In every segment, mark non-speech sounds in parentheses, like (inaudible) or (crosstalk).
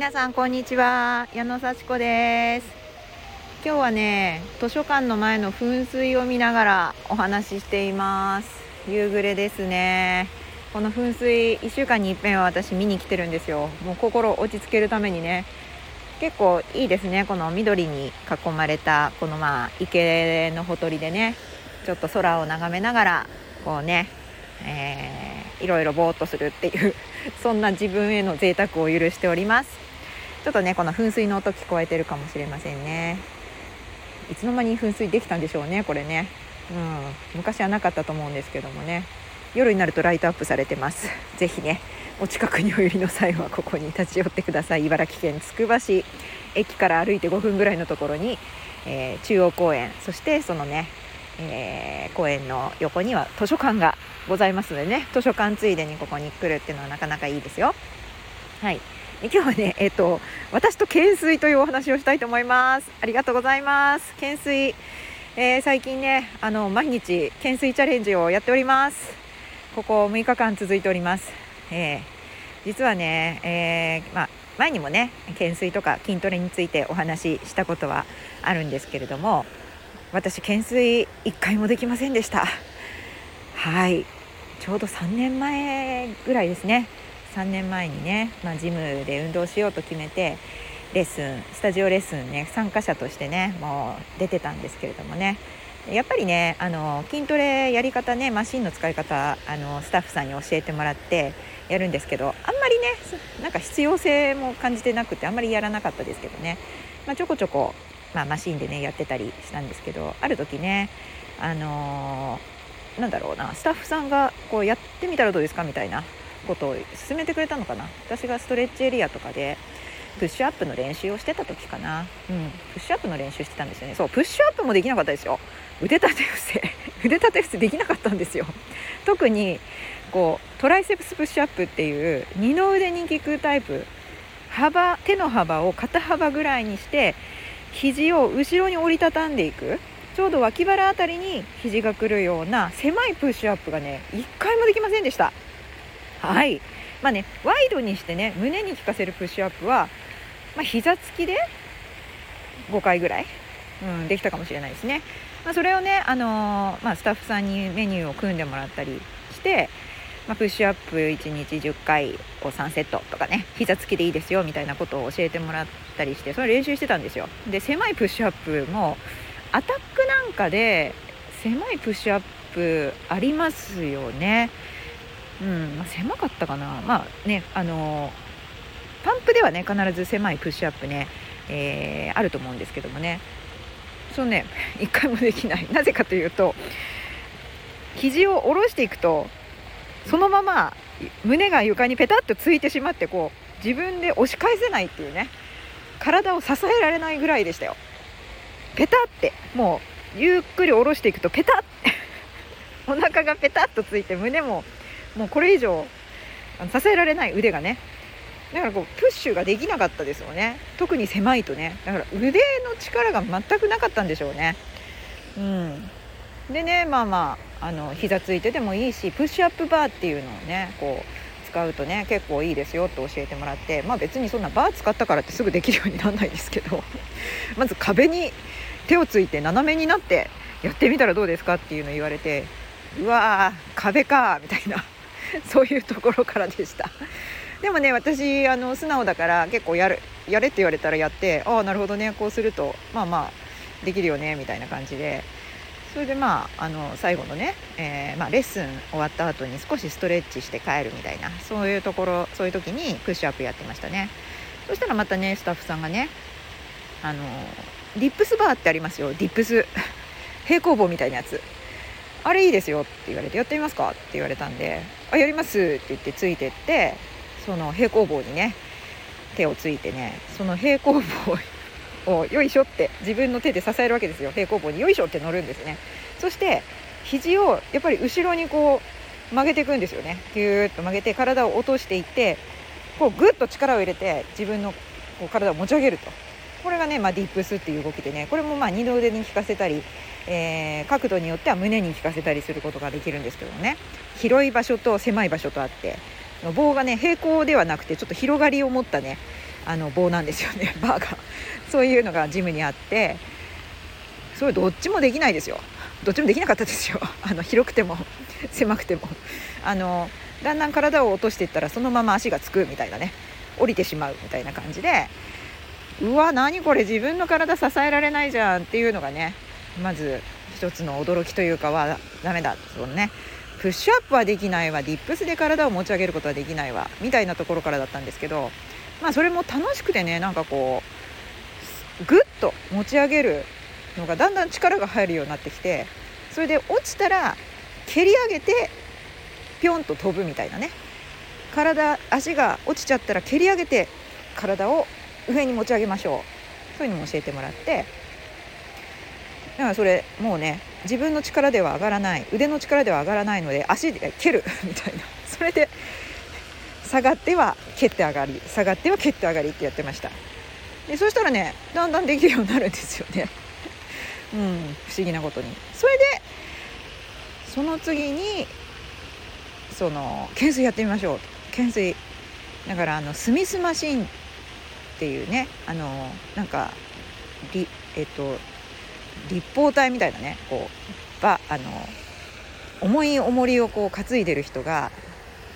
皆さんこんにちは。矢野幸子です。今日はね図書館の前の噴水を見ながらお話ししています。夕暮れですね。この噴水1週間に一遍は私見に来てるんですよ。もう心落ち着けるためにね。結構いいですねこの緑に囲まれたこのまあ池のほとりでね。ちょっと空を眺めながらこうね、えー、いろいろぼーっとするっていうそんな自分への贅沢を許しております。ちょっとねこの噴水の音聞こえてるかもしれませんね。いつの間に噴水できたんでしょうねこれね。うん。昔はなかったと思うんですけどもね。夜になるとライトアップされてます。ぜひねお近くにお寄りの際はここに立ち寄ってください。茨城県つくば市。駅から歩いて5分ぐらいのところに、えー、中央公園。そしてそのね、えー、公園の横には図書館がございますのでね。図書館ついでにここに来るっていうのはなかなかいいですよ。はい。今日はねえっ、ー、と私と懸垂というお話をしたいと思います。ありがとうございます。懸垂。えー、最近ねあの毎日懸垂チャレンジをやっております。ここ6日間続いております、えー、実はね、えー、まあ、前にもね懸垂とか筋トレについてお話ししたことはあるんですけれども私懸垂1回もできませんでした。はい。ちょうど3年前ぐらいですね。3年前にね、まあ、ジムで運動しようと決めてレッスンスタジオレッスンね参加者としてねもう出てたんですけれどもね。やっぱりねあの筋トレやり方ねマシンの使い方あのスタッフさんに教えてもらってやるんですけどあんまりねなんか必要性も感じてなくてあんまりやらなかったですけどね、まあ、ちょこちょこ、まあ、マシンでねやってたりしたんですけどある時ねあの、なんだろうなスタッフさんがこうやってみたらどうですか？みたいなことを勧めてくれたのかな？私がストレッチエリアとかでプッシュアップの練習をしてた時かな、うん、プッシュアップの練習してたんですよね。そうプッシュアップもできなかったですよ。腕立て伏せ。(laughs) 腕立て伏せできなかったんですよ。特にこうトライセプスプッシュアップっていう二の腕に効くタイプ。幅手の幅を肩幅ぐらいにして肘を後ろに折りたたんでいく。ちょうど脇腹あたりに肘が来るような狭いプッシュアップがね1回もできませんでした。はい。まあねワイドにしてね胸に効かせるプッシュアップは、まあ、膝つきで5回ぐらい、うん、できたかもしれないですね、まあ、それをね、あのー、まあ、スタッフさんにメニューを組んでもらったりして、まあ、プッシュアップ1日10回を3セットとかね膝つきでいいですよみたいなことを教えてもらったりしてそれ練習してたんですよ。で狭いプッシュアップもアタックなんかで狭いプッシュアップありますよね。うんまあ、狭かったかな。まあねあのパンプではね必ず狭いプッシュアップね、えー、あると思うんですけどもね。そうね (laughs) 一回もできない。なぜかというと肘を下ろしていくとそのまま胸が床にペタッとついてしまってこう自分で押し返せないっていうね体を支えられないぐらいでしたよ。ペタってもうゆっくり下ろしていくとペタッ (laughs) お腹がペタッとついて胸ももうこれ以上支えられない腕がね。だからこうプッシュができなかったですよね。特に狭いとね。だから腕の力が全くなかったんでしょうね。うん。でねまあまああの膝ついてでもいいしプッシュアップバーっていうのをねこう使うとね結構いいですよって教えてもらって。まあ別にそんなバー使ったからってすぐできるようにならないですけど。(laughs) まず壁に手をついて斜めになってやってみたらどうですかっていうの言われてうわー壁かみたいな。(laughs) そういうところからでした。でもね私あの素直だから結構やるやれって言われたらやってああなるほどねこうするとまあまあできるよねみたいな感じで。それでまああの最後のね、えー、まあ、レッスン終わった後に少しストレッチして帰るみたいなそういうところそういう時にプッシュアップやってましたね。そしたらまたねスタッフさんがねあのディップスバーってありますよ。ディップス。(laughs) 平行棒みたいなやつ。あれいいですよって言われてやってみますかって言われたんであやりますって言ってついてってその平行棒にね手をついてねその平行棒をよいしょって自分の手で支えるわけですよ。平行棒によいしょって乗るんですね。そして肘をやっぱり後ろにこう曲げていくんですよね。ぎゅーっと曲げて体を落としていってこうグッと力を入れて自分のこう体を持ち上げると。これがね、まあ、ディップスっていう動きでねこれもまあ二の腕に効かせたりえー、角度によっては胸に効かせたりすることができるんですけどね。広い場所と狭い場所とあって棒がね平行ではなくてちょっと広がりを持ったねあの棒なんですよね (laughs) バーが。そういうのがジムにあってそれどっちもできないですよ。どっちもできなかったですよ。(laughs) あの広くても (laughs) 狭くても。あのだんだん体を落としていったらそのまま足がつくみたいなね降りてしまうみたいな感じでうわ何これ自分の体支えられないじゃんっていうのがねまず一つの驚きというかはダメだそのね。プッシュアップはできないわ。ディップスで体を持ち上げることはできないわ。みたいなところからだったんですけどまあそれも楽しくてねなんかこうぐっと持ち上げるのがだんだん力が入るようになってきてそれで落ちたら蹴り上げてピョンと飛ぶみたいなね。体足が落ちちゃったら蹴り上げて体を上に持ち上げましょう。そういうのも教えてもらって。だからそれもうね自分の力では上がらない。腕の力では上がらないので足で蹴る。(laughs) みたいな。それで下がっては蹴って上がり下がっては蹴って上がりってやってました。でそしたらねだんだんできるようになるんですよね。(laughs) うん不思議なことに。それでその次にその懸垂やってみましょう。懸垂。だからあのスミスマシンっていうねあのなんかりえっと立方体みたいなねこうばあの重い重りをこう担いでる人が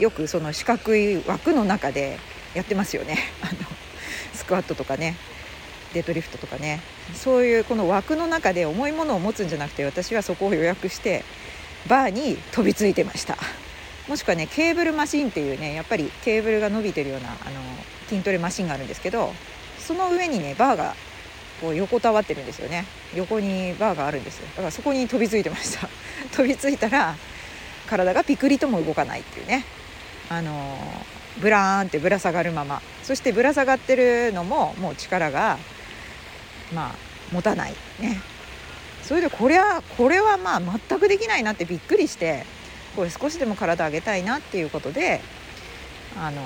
よくその四角い枠の中でやってますよね。(laughs) あのスクワットとかねデッドリフトとかね。そういうこの枠の中で重いものを持つんじゃなくて私はそこを予約してバーに飛びついてました。もしくはねケーブルマシンっていうねやっぱりケーブルが伸びてるようなあの筋トレマシンがあるんですけどその上にねバーがこう横たわってるんですよね。横にバーがあるんですよ。だからそこに飛びついてました。(laughs) 飛びついたら体がピクリとも動かないっていうね。あのブラーンってぶら下がるまま。そしてぶら下がってるのももう力がまあ持たないね。それでこれはこれはまあ全くできないなってびっくりしてこれ少しでも体上げたいなっていうことであの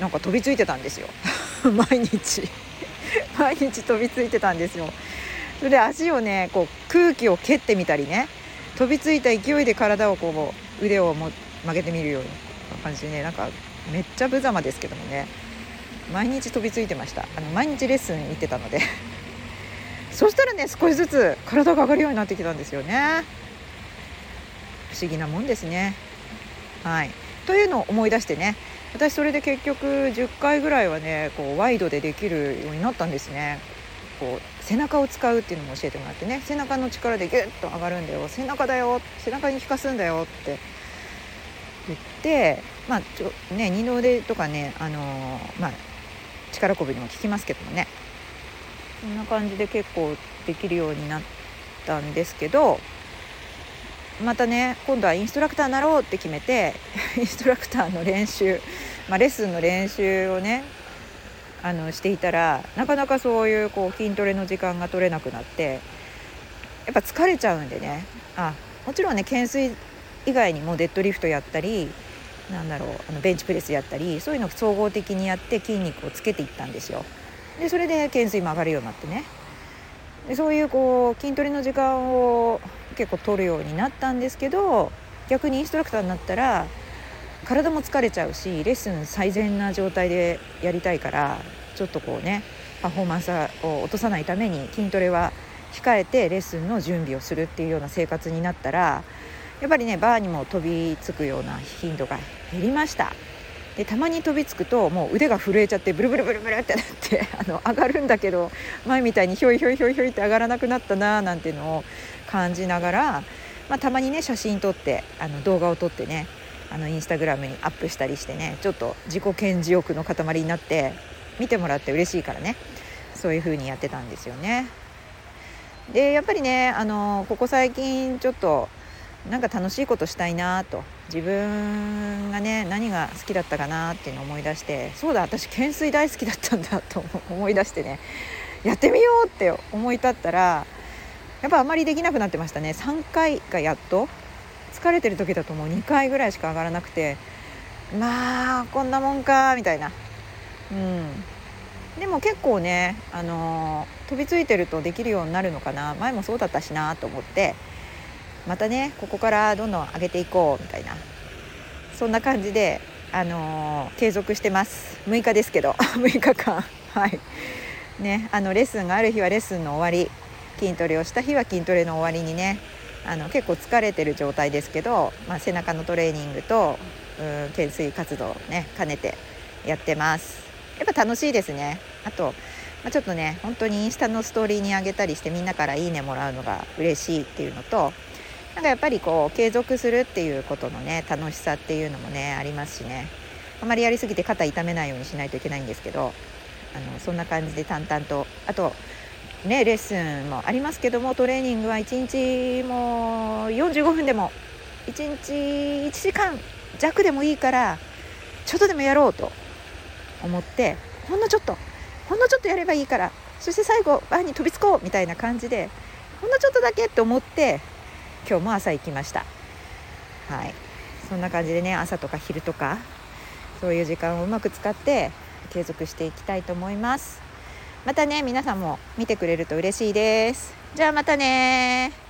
なんか飛びついてたんですよ。(laughs) 毎日。(laughs) 毎日飛びついてたんですよ。それで足をねこう空気を蹴ってみたりね飛びついた勢いで体をこう腕をも曲げてみるような感じでねなんかめっちゃ無様ですけどもね。毎日飛びついてました。あの毎日レッスン行ってたので。(laughs) そしたらね少しずつ体が上がるようになってきたんですよね。不思議なもんですね。はい。というのを思い出してね私それで結局10回ぐらいはねこうワイドでできるようになったんですね。こう背中を使うっていうのも教えてもらってね。背中の力でギュッと上がるんだよ。背中だよ。背中に効かすんだよって。言ってまあちょね二の腕とかねあのー、まあ力こぶにも効きますけどもね。そんな感じで結構できるようになったんですけどまたね今度はインストラクターになろうって決めて (laughs) インストラクターの練習、まあ、レッスンの練習をねあのしていたらなかなかそういうこう筋トレの時間が取れなくなってやっぱ疲れちゃうんでねあもちろんね懸垂以外にもデッドリフトやったりなんだろうあのベンチプレスやったりそういうのを総合的にやって筋肉をつけていったんですよ。でそれで懸垂も上がるようになってねでそういうこう筋トレの時間を結構取るようになったんですけど逆にインストラクターになったら体も疲れちゃうしレッスン最善な状態でやりたいからちょっとこうねパフォーマンスを落とさないために筋トレは控えてレッスンの準備をするっていうような生活になったらやっぱりねバーにも飛びつくような頻度が減りました。でたまに飛びつくともう腕が震えちゃってブルブルブルブルってなって (laughs) あの上がるんだけど前みたいにひょいひょいひょいひょいって上がらなくなったななんていうのを感じながら、まあ、たまにね写真撮ってあの動画を撮ってねあのインスタグラムにアップしたりしてねちょっと自己顕示欲の塊になって見てもらって嬉しいからねそういう風にやってたんですよね。でやっぱりねあのここ最近ちょっとなんか楽しいことしたいなと自分がね何が好きだったかなっていうのを思い出してそうだ私懸垂大好きだったんだと思 (laughs) い出してねやってみようって思い立ったらやっぱあまりできなくなってましたね。3回がやっと疲れてる時だともう2回ぐらいしか上がらなくてまあこんなもんかみたいな。うん。でも結構ね、あのー、飛びついてるとできるようになるのかな。前もそうだったしなと思ってまたねここからどんどん上げていこうみたいな。そんな感じであのー、継続してます。6日ですけど。(laughs) 6日間。はい。ねあのレッスンがある日はレッスンの終わり。筋トレをした日は筋トレの終わりにねあの結構疲れてる状態ですけど、まあ、背中のトレーニングと懸垂活動をね兼ねてやってます。やっぱ楽しいですね。あと、まあ、ちょっとね本当にインスタのストーリーに上げたりしてみんなから「いいね」もらうのが嬉しいっていうのとなんかやっぱりこう継続するっていうことのね楽しさっていうのもねありますしね。あまりやりすぎて肩痛めないようにしないといけないんですけどあのそんな感じで淡々と。あとねレッスンもありますけどもトレーニングは1日もう45分でも1日1時間弱でもいいからちょっとでもやろうと思ってほんのちょっとほんのちょっとやればいいからそして最後バーに飛びつこうみたいな感じでほんのちょっとだけって思って今日も朝行きました。はい。そんな感じでね朝とか昼とかそういう時間をうまく使って継続していきたいと思います。またね皆さんも見てくれると嬉しいです。じゃあまたね